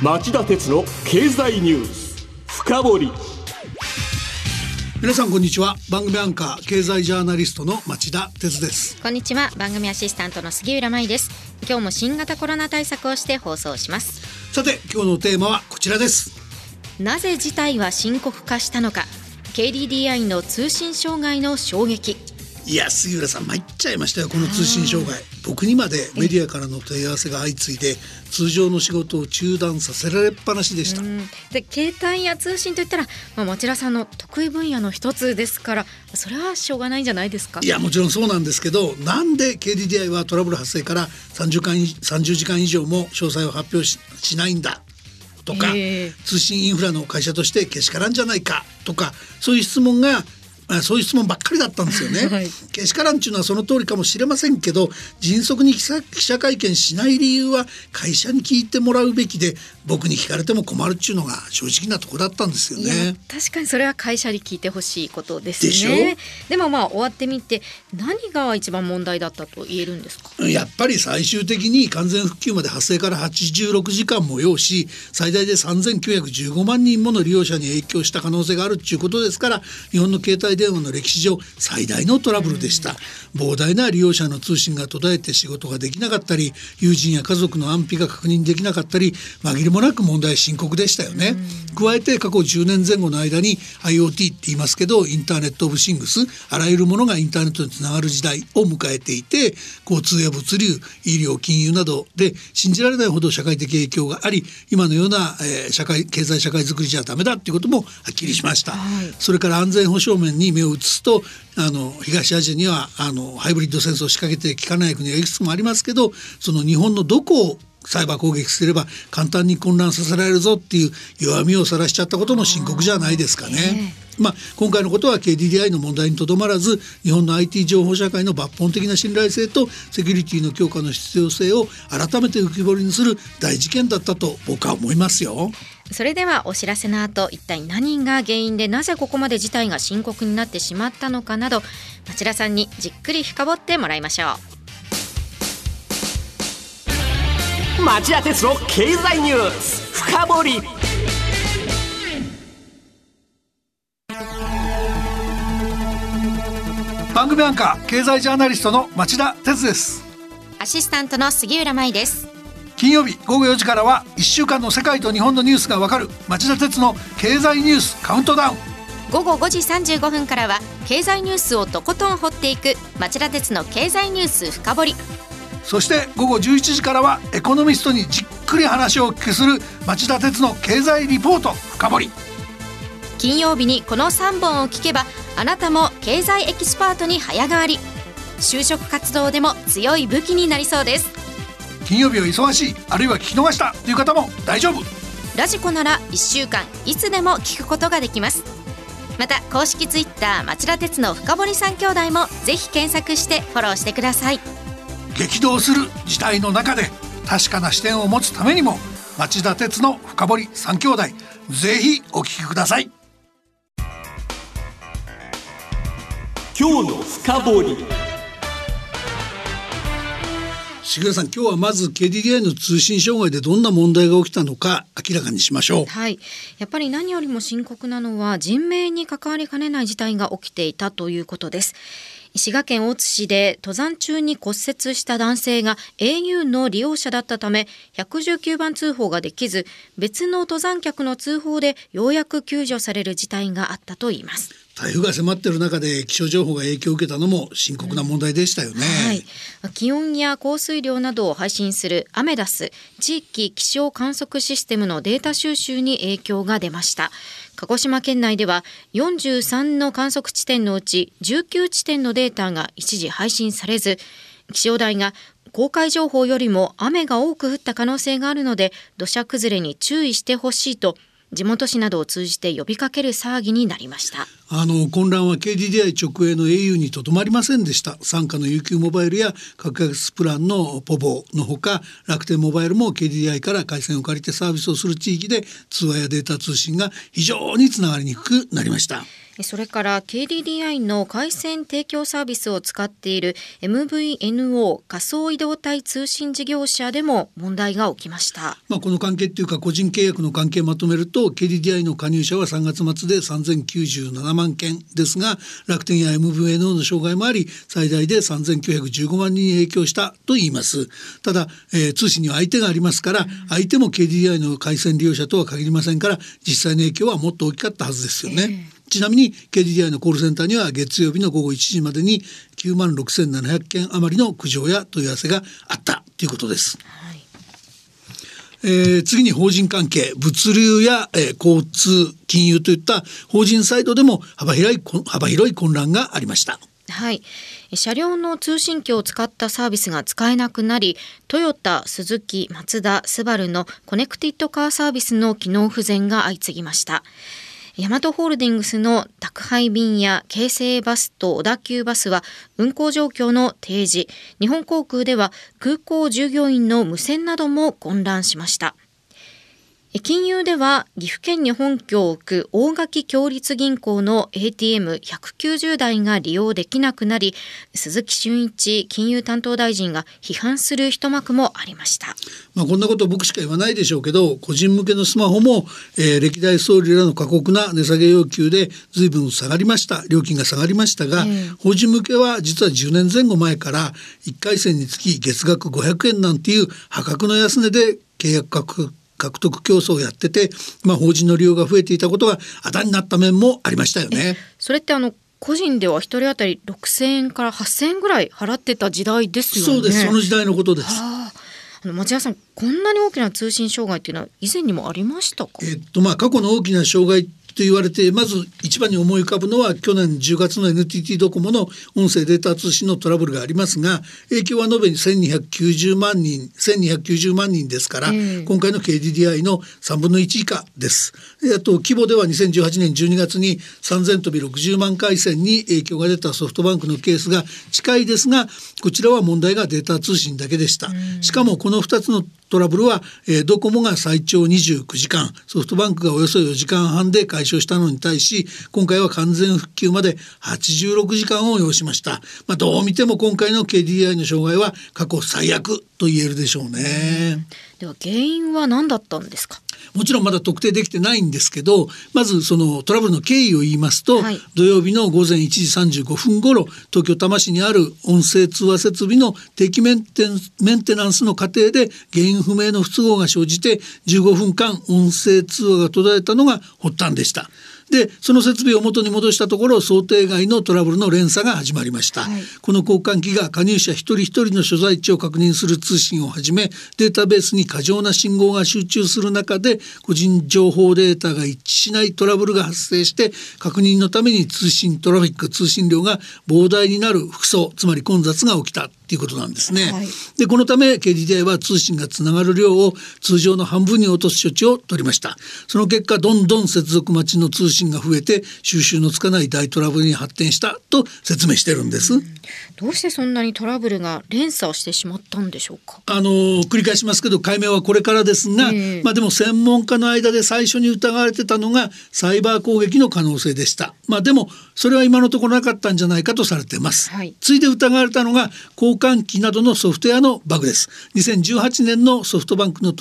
町田鉄の経済ニュース。深掘り。皆さんこんにちは。番組アンカー経済ジャーナリストの町田鉄です。こんにちは。番組アシスタントの杉浦舞です。今日も新型コロナ対策をして放送します。さて今日のテーマはこちらです。なぜ事態は深刻化したのか。KDDI の通信障害の衝撃いや杉浦さん参っちゃいましたよこの通信障害。僕にまでメディアからの問い合わせが相次いで通常の仕事を中断させられっぱなしでした。で携帯や通信といったら、まあ、町田さんの得意分野の一つですからそれはしょうがないんじゃないですか？いやもちろんそうなんですけどなんで KDDI はトラブル発生から30間30時間以上も詳細を発表ししないんだ？とか、えー、通信インフラの会社としてけしからんじゃないか？とかそういう質問があそういう質問ばっかりだったんですよね。はい、けしからんっていうのはその通りかもしれませんけど迅速に記者会見しない理由は会社に聞いてもらうべきで僕に聞かれても困るっていうのが正直なとこだったんですよね。確かにそれは会社に聞いてほしいことですね。でもまあ終わってみて何が一番問題だったと言えるんですか？やっぱり最終的に完全復旧まで発生から86時間も要し最大で3915万人もの利用者に影響した可能性があるっていうことですから日本の携帯電話の歴史上最大のトラブルでした、膨大な利用者の通信が途絶えて仕事ができなかったり友人や家族の安否が確認できなかったり紛れもなく問題深刻でしたよね、加えて過去10年前後の間に IoT って言いますけどインターネット・オブ・シングスあらゆるものがインターネットにつながる時代を迎えていて交通や物流医療金融などで信じられないほど社会的影響があり今のような、えー、社会経済社会づくりじゃダメだっていうこともはっきりしました、はい、それから安全保障面に目を移すとあの東アジアにはあのハイブリッド戦争を仕掛けて効かない国がいくつもありますけどその日本のどこをサイバー攻撃すれば簡単に混乱させられるぞっていう弱みを晒しちゃったことも深刻じゃないですかね。まあ、今回のことは KDDI の問題にとどまらず日本の IT 情報社会の抜本的な信頼性とセキュリティの強化の必要性を改めて浮き彫りにする大事件だったと僕は思いますよ。それではお知らせの後一体何が原因でなぜここまで事態が深刻になってしまったのかなど町田さんにじっくり深掘ってもらいましょう。町田鉄の経済ニュース深掘り。番組アンカー経済ジャーナリストの町田哲です。アシスタントの杉浦舞です金曜日午後4時からは1週間の世界と日本のニュースがわかる町田鉄の経済ニュースカウントダウン。午後5時35分からは経済ニュースをとことん掘っていく町田鉄の経済ニュース深掘り。そして午後11時からはエコノミストにじっくり話をお聞きする町田鉄の経済リポート深掘り。金曜日にこの3本を聞けばあなたも経済エキスパートに早変わり。就職活動でも強い武器になりそうです金曜日は忙しいあるいは聞き逃したという方も大丈夫。ラジコなら1週間いつでも聞くことができます。また公式ツイッター町田鉄の深堀三兄弟もぜひ検索してフォローしてください。激動する時代の中で確かな視点を持つためにも町田鉄の深堀三兄弟ぜひお聞きください。今日の深掘り杉浦さん今日はまず KDDI の通信障害でどんな問題が起きたのか明らかにしましょう。はい。やっぱり何よりも深刻なのは人命に関わりかねない事態が起きていたということです。滋賀県大津市で登山中に骨折した男性が au の利用者だったため119番通報ができず別の登山客の通報でようやく救助される事態があったといいます。台風が迫っている中で気象情報が影響を受けたのも深刻な問題でしたよね、はい、気温や降水量などを配信するアメダス地域気象観測システムのデータ収集に影響が出ました鹿児島県内では43の観測地点のうち19地点のデータが一時配信されず気象台が公開情報よりも雨が多く降った可能性があるので土砂崩れに注意してほしいと地元紙などを通じて呼びかける騒ぎになりました。あの混乱は KDDI 直営の au にとどまりませんでした。傘下の UQ モバイルや格安プランのポボのほか楽天モバイルも KDDI から回線を借りてサービスをする地域で通話やデータ通信が非常につながりにくくなりました。それから KDDI の回線提供サービスを使っている MVNO 仮想移動体通信事業者でも問題が起きました。まあ、この関係っていうか個人契約の関係をまとめると KDDI の加入者は3月末で3097万件ですが楽天や MVNO の障害もあり最大で3915万人に影響したと言いますただ、えー通信には相手がありますから、相手も KDDI の回線利用者とは限りませんから実際の影響はもっと大きかったはずですよね。ちなみに KDDI のコールセンターには月曜日の午後1時までに9万6700件余りの苦情や問い合わせがあったということです。はいえー次に法人関係物流や、えー交通金融といった法人サイドでも幅広いこ幅広い混乱がありました。はい。車両の通信機を使ったサービスが使えなくなり、トヨタ、スズキ、マツダ、スバルのコネクティッドカーサービスの機能不全が相次ぎました。ヤマトホールディングスの宅配便や京成バスと小田急バスは運行状況の提示、日本航空では空港従業員の無線なども混乱しました。え金融では岐阜県に本拠を置く大垣共立銀行の ATM190 台が利用できなくなり鈴木俊一金融担当大臣が批判する一幕もありました。まあ、こんなこと僕しか言わないでしょうけど個人向けのスマホも、えー歴代総理らの過酷な値下げ要求で随分下がりました料金が下がりましたが、ええ法人向けは実は10年前後前から1回戦につき月額500円なんていう破格の安値で契約獲獲得競争をやってて、まあ、法人の利用が増えていたことがあだになった面もありましたよね。それってあの個人では一人当たり6000円から8000円ぐらい払ってた時代ですよね。そうですその時代のことです。あの町屋さんこんなに大きな通信障害っていうのは以前にもありましたか？えっとまあ過去の大きな障害と言われてまず一番に思い浮かぶのは去年10月の NTT ドコモの音声データ通信のトラブルがありますが影響は延べ1290万人1290万人ですから、ええ今回の KDDI の3分の1以下です。であと規模では2018年12月に3000飛び60万回線に影響が出たソフトバンクのケースが近いですがこちらは問題がデータ通信だけでした。しかもこの2つのトラブルは、えードコモが最長29時間ソフトバンクがおよそ4時間半で解消したのに対し今回は完全復旧まで86時間を要しました、まあ、どう見ても今回の KDDI の障害は過去最悪と言えるでしょうね。では原因は何だったんですか？もちろんまだ特定できてないんですけどまずそのトラブルの経緯を言いますと、はい土曜日の午前1時35分頃東京多摩市にある音声通話設備の定期メンテンメンテナンスの過程で原因不明の不都合が生じて15分間音声通話が途絶えたのが発端でした。でその設備を元に戻したところ想定外のトラブルの連鎖が始まりました、はい。この交換機が加入者一人一人の所在地を確認する通信をはじめデータベースに過剰な信号が集中する中で個人情報データが一致しないトラブルが発生して確認のために通信トラフィック通信量が膨大になる複層つまり混雑が起きたっていうことなんですね。はい。でこのため KDDI は通信がつながる量を通常の半分に落とす処置を取りました。その結果どんどん接続待ちの通信が増えて収集のつかない大トラブルに発展したと説明してるんです、どうしてそんなにトラブルが連鎖してしまったんでしょうか？あの繰り返しますけど解明はこれからですが、ええ。まあでも専門家の間で最初に疑われてたのがサイバー攻撃の可能性でした。まあでもそれは今のところなかったんじゃないかとされています、はい。ついで疑われたのが交換機などのソフトウェアのバグです。2018年のソフトバンクの